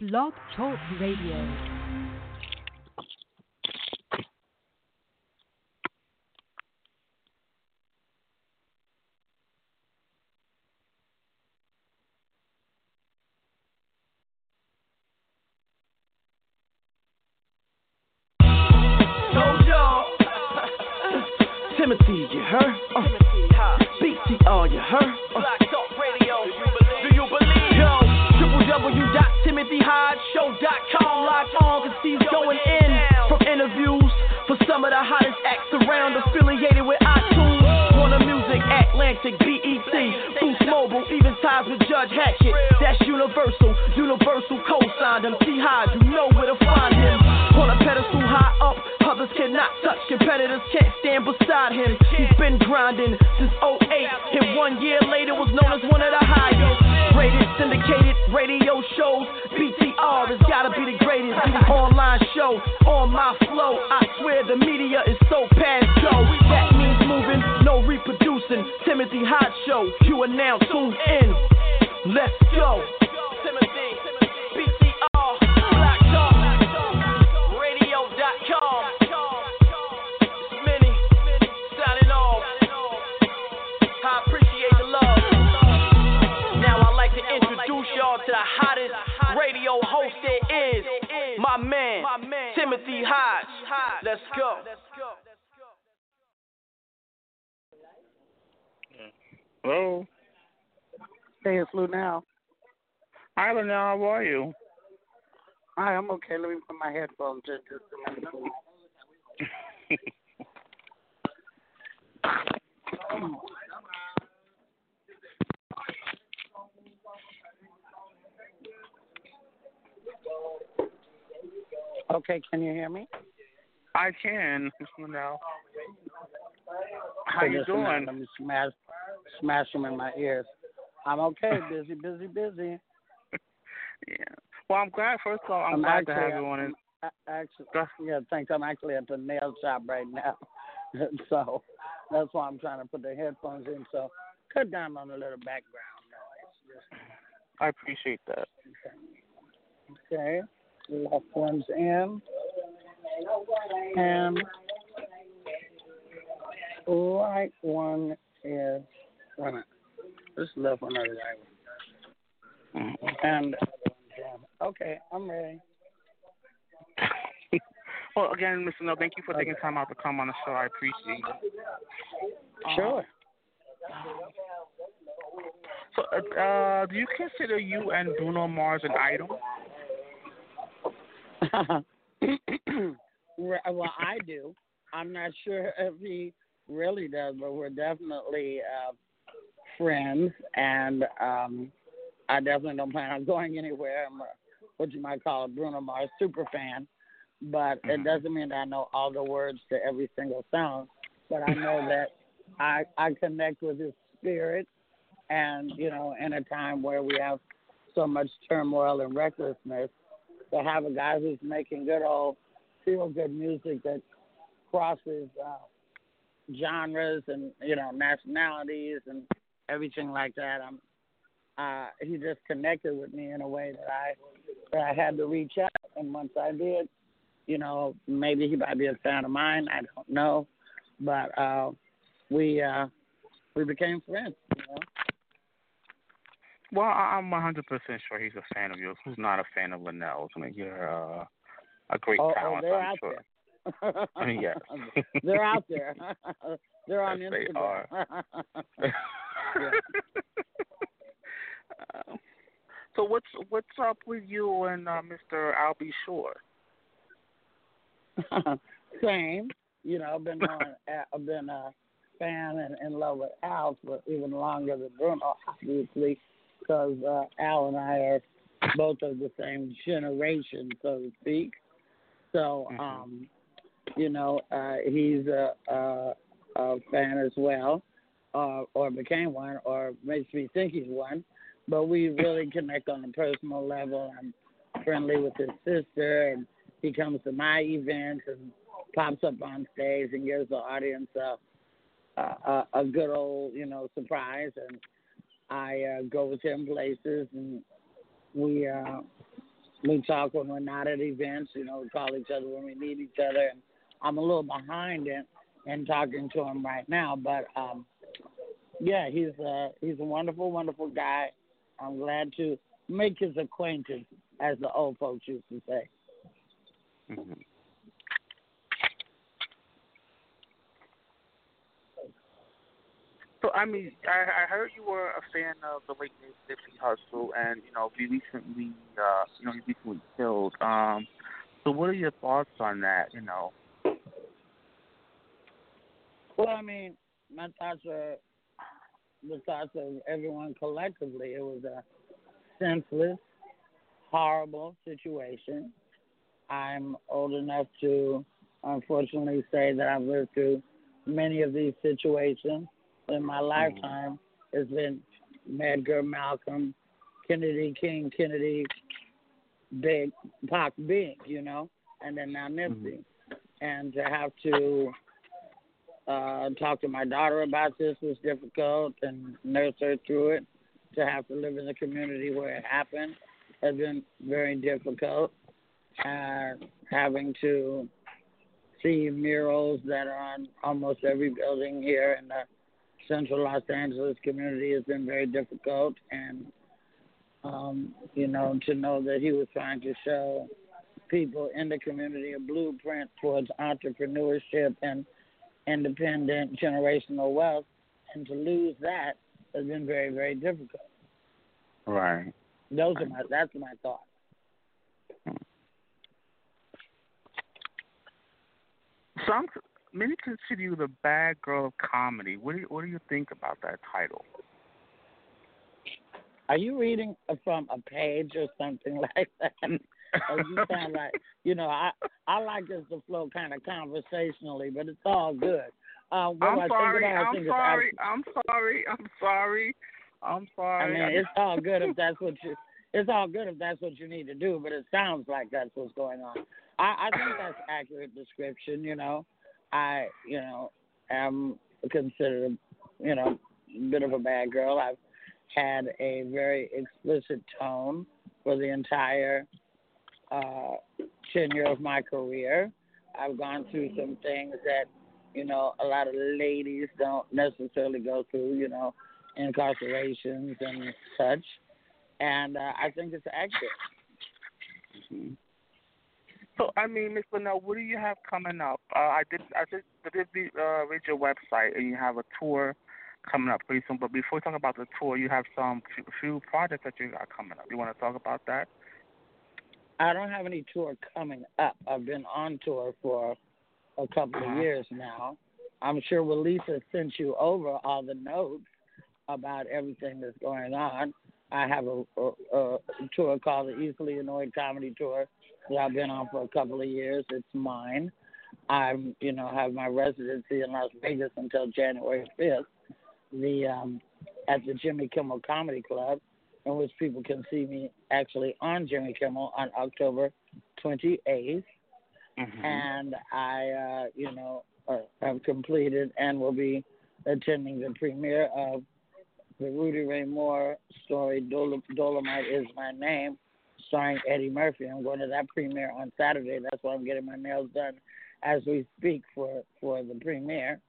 Blog Talk Radio. Been grinding since 08, and one year later was known as one of the highest rated syndicated radio shows. BTR has gotta be the greatest online show on my flow. I swear the media is so past go. That means moving, no reproducing. Timothy Hodge Show, you are now tuned in. Let's go. Timothy, Hodge. Let's go. Hello. Hey, it's Lou now. Hi, Luenell. How are you? Hi, I'm okay. Let me put my headphones in just a minute. Okay, can you hear me? I can, Luenell. How you doing? Let me smash, smash them in my ears. I'm okay. Busy, busy, busy. Yeah. Well, I'm glad. First of all, I'm, I'm glad to have you on. A- Actually, yeah, thanks. I'm actually at the nail shop right now, so that's why I'm trying to put the headphones in. So cut down on a little background noise. Just I appreciate that. Okay, left one's in, and right one is. Wait a minute. This left one right one? Mhm. And the other one's in. Okay, I'm ready. Well, again, Mr. Luenell, thank you for taking time out to come on the show. I appreciate it. Sure. So, uh, uh, do you consider you and Bruno Mars an idol? Well, I do. I'm not sure if he really does, but we're definitely uh, friends, and um, I definitely don't plan on going anywhere. I'm a, what you might call a Bruno Mars super fan, but it Mhm. doesn't mean that I know all the words to every single song. But I know that I I connect with his spirit, and you know, in a time where we have so much turmoil and recklessness, to have a guy who's making good old feel good music that crosses uh, genres and you know nationalities and everything like that. I'm uh, he just connected with me in a way that I that I had to reach out, and once I did, you know, maybe he might be a fan of mine. I don't know, but uh, we uh, we became friends. You know? Well, I- I'm 100% sure he's a fan of yours. Who's not a fan of Luenell's? I mean, you're uh, a great Oh, oh, talent, they're I'm out sure. there. Yes. they're out there. they're on Yes, they Instagram. are. Yeah. Uh, so what's what's up with you and uh, Mr. Albie Shore? Same. You know, I've been on, I've been a fan and in love with Al for even longer than Bruno, obviously, because uh, Al and I are both of the same generation, so to speak. So, Mhm. um, you know, uh, he's a, a, a fan as well, uh, or became one, or makes me think he's one. But we really connect on a personal level. I'm friendly with his sister, and he comes to my events and pops up on stage and gives the audience a a, a good old you know surprise. And I uh, go with him places, and we uh, we talk when we're not at events. You know, we call each other when we need each other. And I'm a little behind in in talking to him right now, but um, yeah, he's a he's a wonderful, wonderful guy. I'm glad to make his acquaintance, as the old folks used to say. Mm-hmm. So I mean, I, I heard you were a fan of the late Nipsey Hussle, and you know, he recently, uh, you know, he recently killed. Um, so what are your thoughts on that? You know. Well, I mean, my thoughts are the thoughts of everyone collectively. It was a senseless, horrible situation. I'm old enough to unfortunately say that I've lived through many of these situations in my lifetime. It's been Medgar, Malcolm, Kennedy, King, Kennedy, Big, Pac, Big, you know, and then now Nipsey. Mm-hmm. And to have to uh, talk to my daughter about this was difficult and nurse her through it. To have to live in the community where it happened has been very difficult. Uh, having to see murals that are on almost every building here in the central Los Angeles community has been very difficult. And, um, you know, to know that he was trying to show people in the community a blueprint towards entrepreneurship and independent generational wealth, and to lose that has been very, very difficult. Right. Those are my. That's my thought. Some many consider you the bad girl of comedy. What do you, what do you think about that title? Are you reading from a page or something like that? or you sound like you know I I like this to flow kind of conversationally, but it's all good. Uh, I'm, sorry, I'm sorry. I'm sorry. I'm sorry. I'm sorry. I mean, it's all good if that's what you. It's all good if that's what you need to do, but it sounds like that's what's going on. I, I think that's accurate description. You know, I you know am considered you know a bit of a bad girl. I've had a very explicit tone for the entire uh, tenure of my career. I've gone through some things that, you know, a lot of ladies don't necessarily go through, you know, incarcerations and such. And uh, I think it's accurate. Mm-hmm. So I mean, Miss Luenell, what do you have coming up? Uh, I did I did I did uh, read your website, and you have a tour coming up pretty soon. But before we talk about the tour, you have some few projects that you got coming up. You want to talk about that? I don't have any tour coming up. I've been on tour for a couple uh-huh. of years now. I'm sure Walisa sent you over all the notes about everything that's going on. I have a, a, a tour called the Easily Annoyed Comedy Tour that I've been on for a couple of years. It's mine. I'm, you know, have my residency in Las Vegas until January 5th. The um, at the Jimmy Kimmel Comedy Club, in which people can see me actually on Jimmy Kimmel on October 28th. Mm-hmm. And I, uh, you know, uh, have completed and will be attending the premiere of the Rudy Ray Moore story, Dol- Dolomite is My Name, starring Eddie Murphy. I'm going to that premiere on Saturday. That's why I'm getting my nails done as we speak for, for the premiere.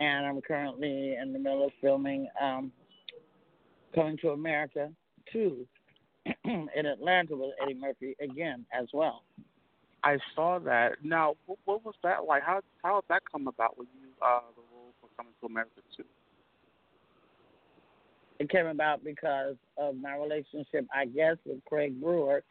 And I'm currently in the middle of filming um, Coming to America, two in Atlanta with Eddie Murphy again as well. I saw that. Now, what, was that like? How how did that come about with you? Uh, the role for Coming to America too. It came about because of my relationship, I guess, with Craig Brewer,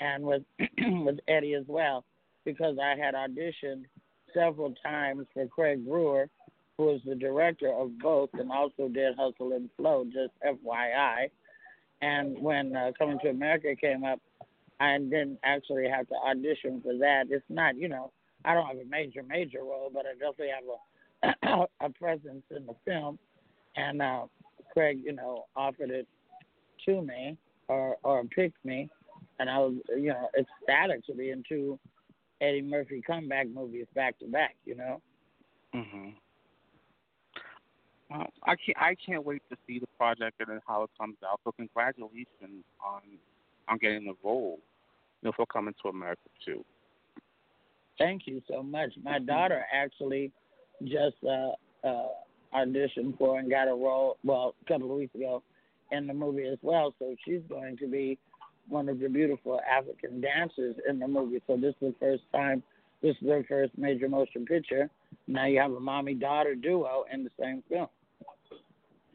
and with with Eddie as well, because I had auditioned several times for Craig Brewer, who was the director of both, and also did Hustle and Flow. Just FYI and when uh, Coming to America came up, I didn't actually have to audition for that. It's not, you know, I don't have a major, major role, but I definitely have a a presence in the film. And uh, Craig, you know, offered it to me or or picked me, and I was, you know, ecstatic to be in two Eddie Murphy comeback movies back to back. You know. Mhm. Well, I can't. I can't wait to see the project and how it comes out. So congratulations on on getting the role. You know, for coming to America too. Thank you so much. My daughter actually just uh, uh, auditioned for and got a role, well, a couple of weeks ago in the movie as well. So she's going to be one of the beautiful African dancers in the movie. So this is the first time, this is their first major motion picture. Now you have a mommy daughter duo in the same film.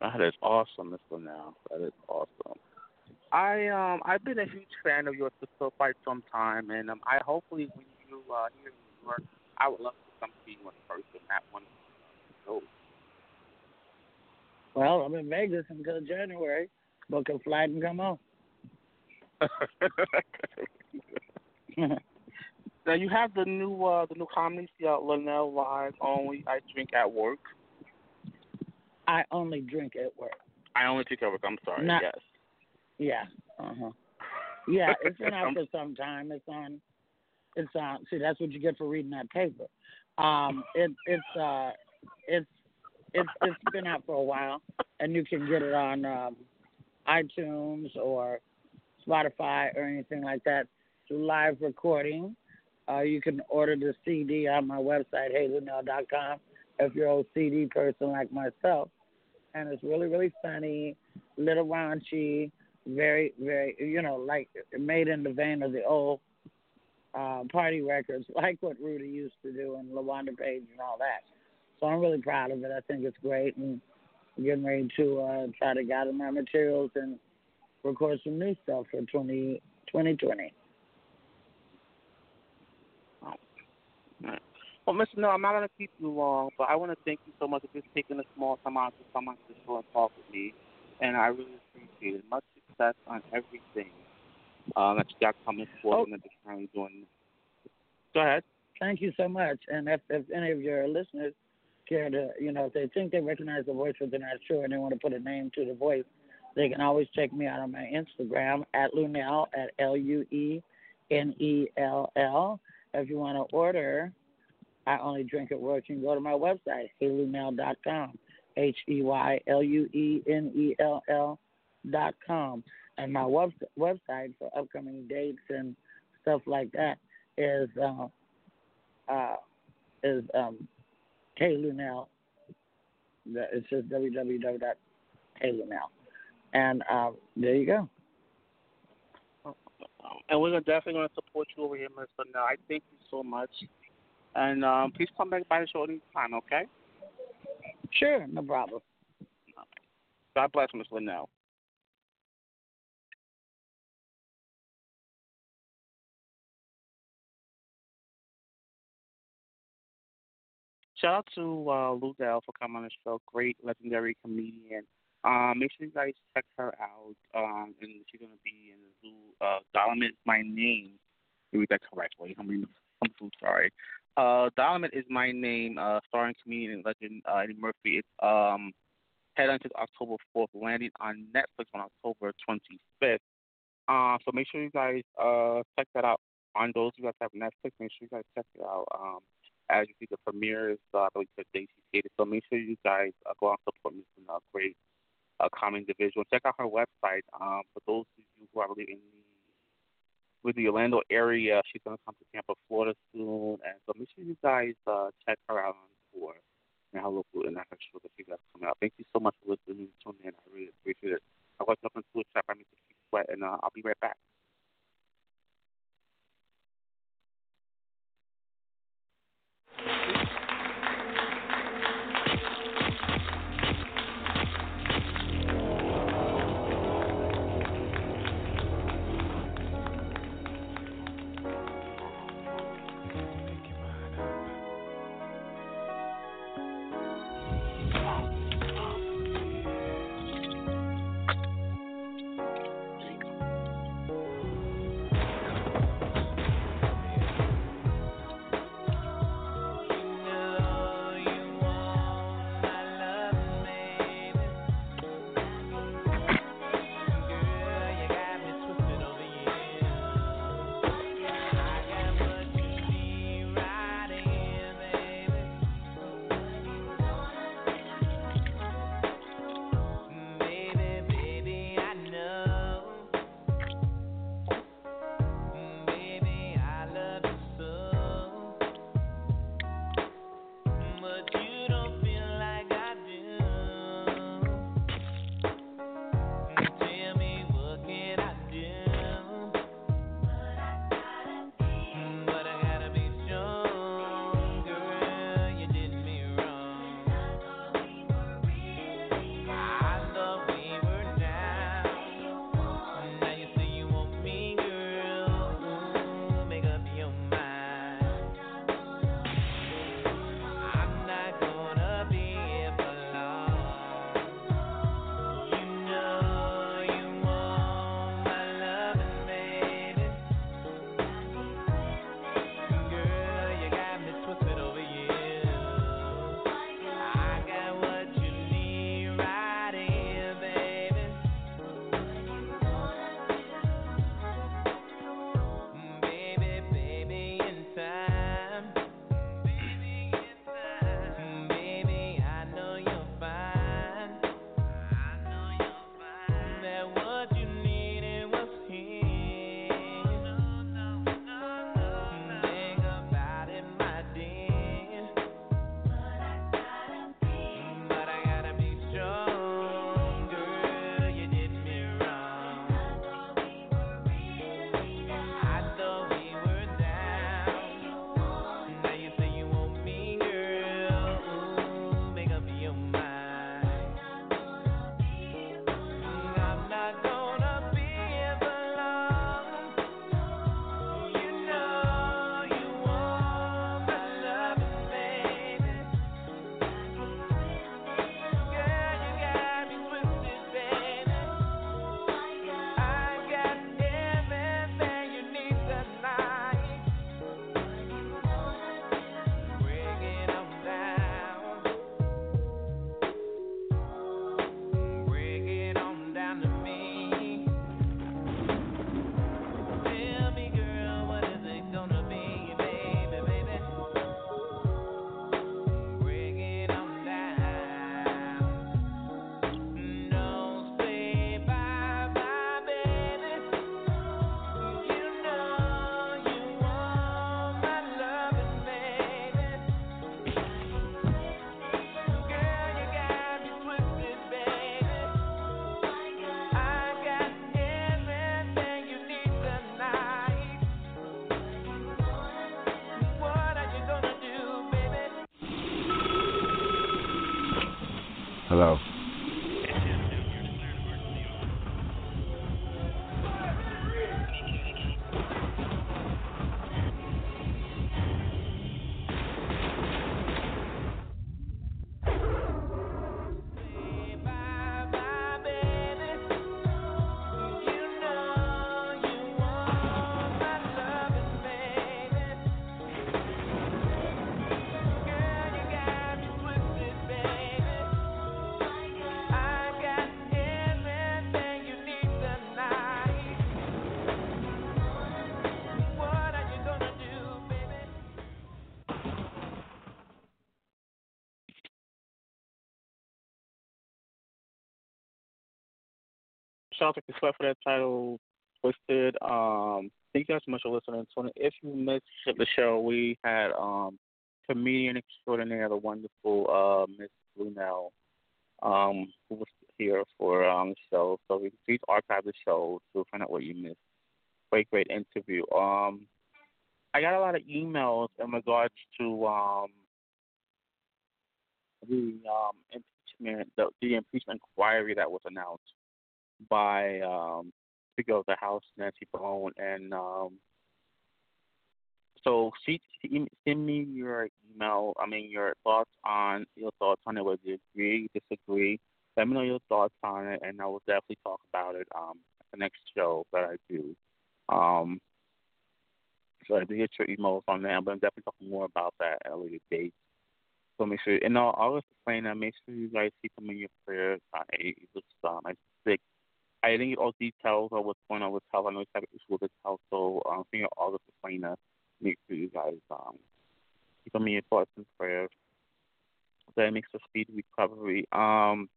That is awesome, Miss Luenell. That is awesome. I um I've been a huge fan of yours for quite some time, and um I hopefully when you uh here in New York, I would love to come see you in person at one of the shows. Well, I'm in Vegas until January. Book a flight and come on. now you have the new uh the new comedy uh, Luenell Live only I drink at work. I only drink at work. I only drink at work. I'm sorry. Not, yes. Yeah. Uh huh. Yeah, it's been out for some time. It's on. It's on. See, that's what you get for reading that paper. Um, it it's uh, it's it's it's been out for a while, and you can get it on um, iTunes or Spotify or anything like that. A live recording. Uh, you can order the CD on my website, heyluenell.com, if you're a CD person like myself. And it's really, really funny, little raunchy, very, very, you know, like made in the vein of the old uh, party records, like what Rudy used to do and LaWanda Page and all that. So I'm really proud of it. I think it's great, and I'm getting ready to uh, try to gather my materials and record some new stuff for 20, 2020. Well, Mr. No, I'm not going to keep you long, but I want to thank you so much for just taking a small time out to come on the show and talk with me. And I really appreciate it. Much success on everything uh, that you got coming forward oh. and the time doing. Go ahead. Thank you so much. And if, if any of your listeners you know, if they think they recognize the voice but they're not sure and they want to put a name to the voice, they can always check me out on my Instagram at Luenell at L U E N E L L. If you want to order I only drink at work, you can go to my website, heyluenell.com. H E Y L U E N E L L dot com. And my web- website for upcoming dates and stuff like that is uh, uh, is um, Hey Luenell. It's just www.heyluenell. And uh, there you go. And we're definitely going to support you over here, Mr. Now, I thank you so much. And um, please come back by the show anytime, okay? Sure, no problem. God bless, Miss Luenell. Shout out to uh, Luenell for coming on the show. Great, legendary comedian. Um, make sure you guys check her out. Um, and she's gonna be in the zoo. Uh, Dolomite, my name. Read that correctly. I'm, I'm so sorry. Uh, Dolomite is my name, uh, starring comedian and legend uh, Eddie Murphy. It's um, head to October 4th, landing on Netflix on October 25th. Uh, so make sure you guys uh, check that out. On those who guys have Netflix, make sure you guys check it out. Um, as you see the premieres, uh, I believe today she stated. So make sure you guys uh, go out and support Miss uh, great uh, common individual. Check out her website. Um, for those of you who are really in the with the Orlando area. She's going to come to Tampa, Florida soon. And so make sure you guys uh, check her out on tour and her local and her show that she got coming out. Thank you so much for listening to me, and I really appreciate it. I was up into a chat. To keep sweat, and uh, I'll be right back. Out to Sweat for that title, Twisted. Um, thank you guys so much for listening. So if you missed the show, we had um, comedian extraordinaire, the wonderful uh, Miss Brunel, um, who was here for um, the show. So we can please archive the show to find out what you missed. Great, great interview. Um, I got a lot of emails in regards to um, the um, impeachment, the, the impeachment inquiry that was announced by um, Speaker of the House Nancy Bone, and um, so she, she send me your email. I mean your thoughts on your thoughts on it. Whether you agree, disagree. Let me know your thoughts on it, and I will definitely talk about it um, at the next show that I do. Um, so I did get your emails on that, but I'm definitely talking more about that at a later date. So make sure, and I'll, I'll explain that. Make sure you guys keep them in your prayers. I was um, I'm sick I didn't get all details of what's going on with health. I know he's having issues with his health, so um, this explain that. Make sure you guys um, keep me in thoughts and prayers. That makes a speedy recovery. Um,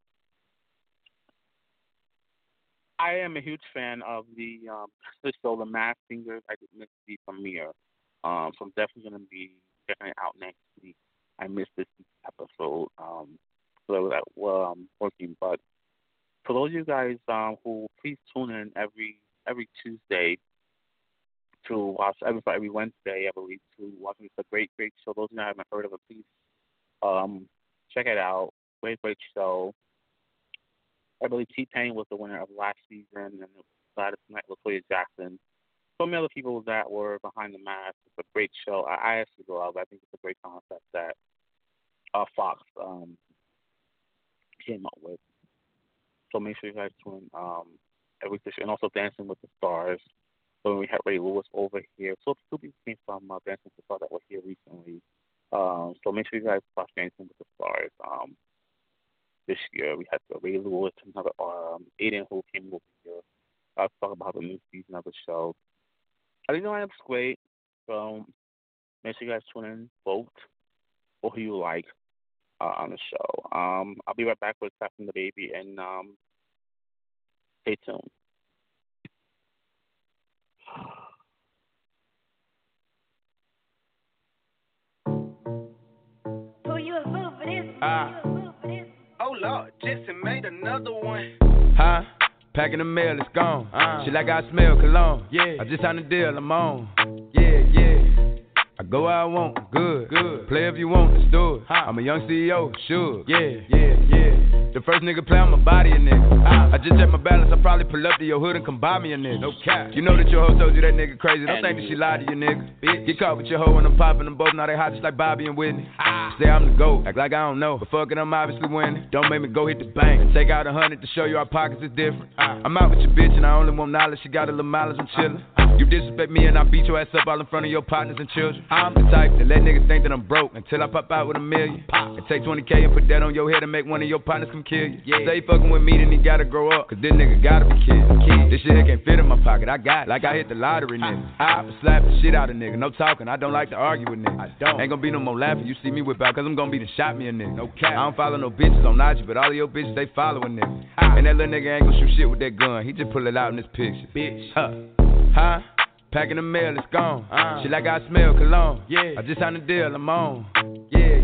I am a huge fan of the um, the show, The Masked Singers. I did miss the premiere, um, so I'm definitely going to be checking it out next week. I missed this episode, um, so I was at um, working, but for those of you guys um, who please tune in every every Tuesday to watch every every Wednesday, I believe, to watch it's a great great show. Those of you who haven't heard of it, please um, check it out. Great great show. I believe T Pain was the winner of last season, and Gladys Knight, Latoya Jackson. So many other people that were behind the mask. It's a great show. I, I actually love. I think it's a great concept that uh, Fox um, came up with. So make sure you guys tune um every and also Dancing with the Stars. So we had Ray Lewis over here. So two people came from uh, Dancing with the Stars that were here recently. Um, so make sure you guys watch Dancing with the Stars. Um, this year we had Ray Lewis, and another um, Aiden who came over here. I'll talk about the new season of the show. I think the lineup's great. So make sure you guys tune in, vote for who you like on the show. Um, I'll be right back with Captain DaBaby and um, Stay tuned. Uh, oh Lord, Jesse made another one. Huh? Packing the mail, it's gone. Uh, Shit like I smell cologne. Yeah. I just signed a deal, I'm on. Yeah, yeah. I go where I want, good. Good. Play if you want, let's do it. I'm a young CEO, sure. Yeah, yeah, yeah. The first nigga play on my body a nigga. I just check my balance, I probably pull up to your hood and come buy me a nigga. No cap. You know that your hoe told you that nigga crazy. Don't think that she lied to you, nigga. Bitch. Get caught with your hoe and I'm popping them both. Now they hot just like Bobby and Whitney. Say I'm the GOAT, act like I don't know. But fuck it, I'm obviously winning. Don't make me go hit the bank and take out a hundred to show you our pockets is different. I'm out with your bitch and I only want knowledge. She got a little mileage, I'm chillin'. You disrespect me and I beat your ass up all in front of your partners and children. I'm the type to let niggas think that I'm broke until I pop out with a million. And take 20k and put that on your head and make one of your partners come kill you. Yeah. Say fucking with me, then he gotta grow up. Cause this nigga gotta be killed. Kid. This shit can't fit in my pocket. I got it. Like I hit the lottery, nigga. I slap the shit out of nigga. No talking. I don't like to argue with niggas. I don't. Ain't gonna be no more laughing. You see me whip out, cause I'm gonna be the shot me a nigga. No cap. I don't follow no bitches on IG, but all of your bitches, they following niggas. And that little nigga ain't gonna shoot shit with that gun. He just pull it out in this picture. Bitch. Huh. Huh? Packing the mail, it's gone. Uh, Shit like I smell cologne. Yeah. I just signed a deal, I'm on. Yeah.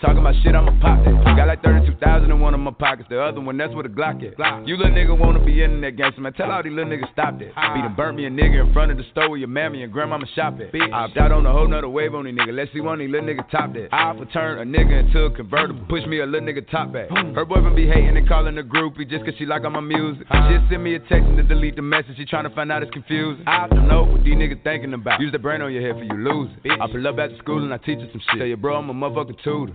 Talking about shit, I'ma pop that. Got like 32,000 in one of my pockets. The other one, that's where the Glock at. You little nigga wanna be in that gangster, man. Tell all these little niggas stop that. Beat and burnt me a nigga in front of the store where your mammy and grandmama shop at. I opt out on a whole nother wave on these niggas. Let's see one of these little niggas top that. I offer turn a nigga into a convertible. Push me a little nigga top back. Her boyfriend be hating and calling a groupie just cause she like all my music. She send me a text and to delete the message. She tryna find out it's confusing. I don't know what these niggas thinking about. Use the brain on your head for you lose it. I pull up after school and I teach her some shit. Tell your bro I'm a motherfucking tutor.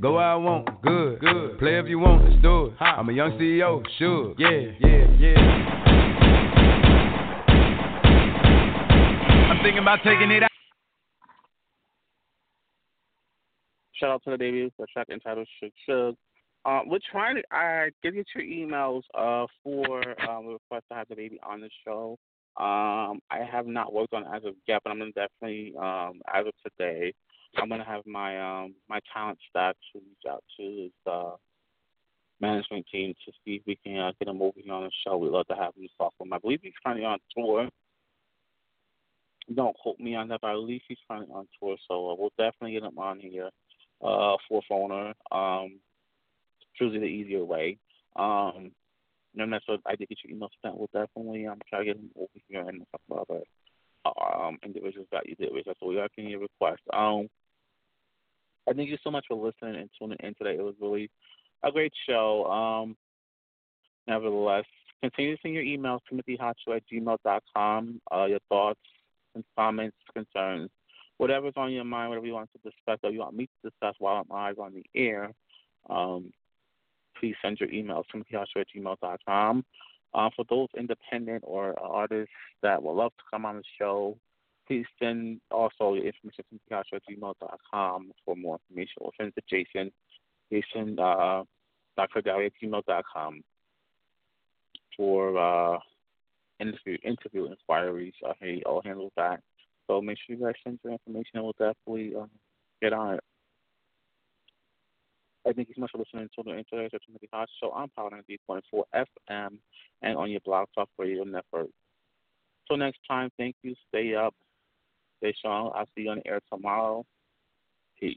Yeah, yeah. I go where I want, good, good. Play if you want, let's do it. I'm a young CEO, sure. Yeah, yeah, yeah. I'm thinking about taking it out. Shout out to the debut, the track entitled Shug Shug. Uh, we're trying to I get you your emails uh, for um, the request to have DaBaby on the show. Um, I have not worked on it as of yet, but I'm gonna definitely um, as of today I'm gonna have my um my talent staff to reach out to his uh management team to see if we can uh, get him over here on the show. We'd love to have him talk with him. I believe he's currently on tour. Don't quote me on that, but I believe he's currently on tour, so uh, we'll definitely get him on here uh, for phoner. Um, usually the easier way. Um, and that's what I did get your email sent. We'll definitely um, try to get him over here and talk about that um, individuals that you did with. So we are getting your request. Um, I thank you so much for listening and tuning in today. It was really a great show. Um, nevertheless, continue to send your emails, timothyhacho at gmail.com, uh, your thoughts and comments, concerns, whatever's on your mind, whatever you want to discuss or you want me to discuss while I'm live on the air. Um, please send your emails, timothyhacho at gmail.com. Uh, for those independent or artists that would love to come on the show, please send also your information to at gmail.com for more information or send it to Jason, Jason, uh, Dr. At gmail.com for uh, interview, interview inquiries. Uh, he all handles that. So make sure you guys send your information and we'll definitely uh, get on it. I thank you so much for listening to the Intellectual Timothy Hodge Show on Power 90.4 FM and on your Blog Talk Radio Network. Till next time, thank you. Stay up. Stay strong. I'll see you on the air tomorrow. Peace.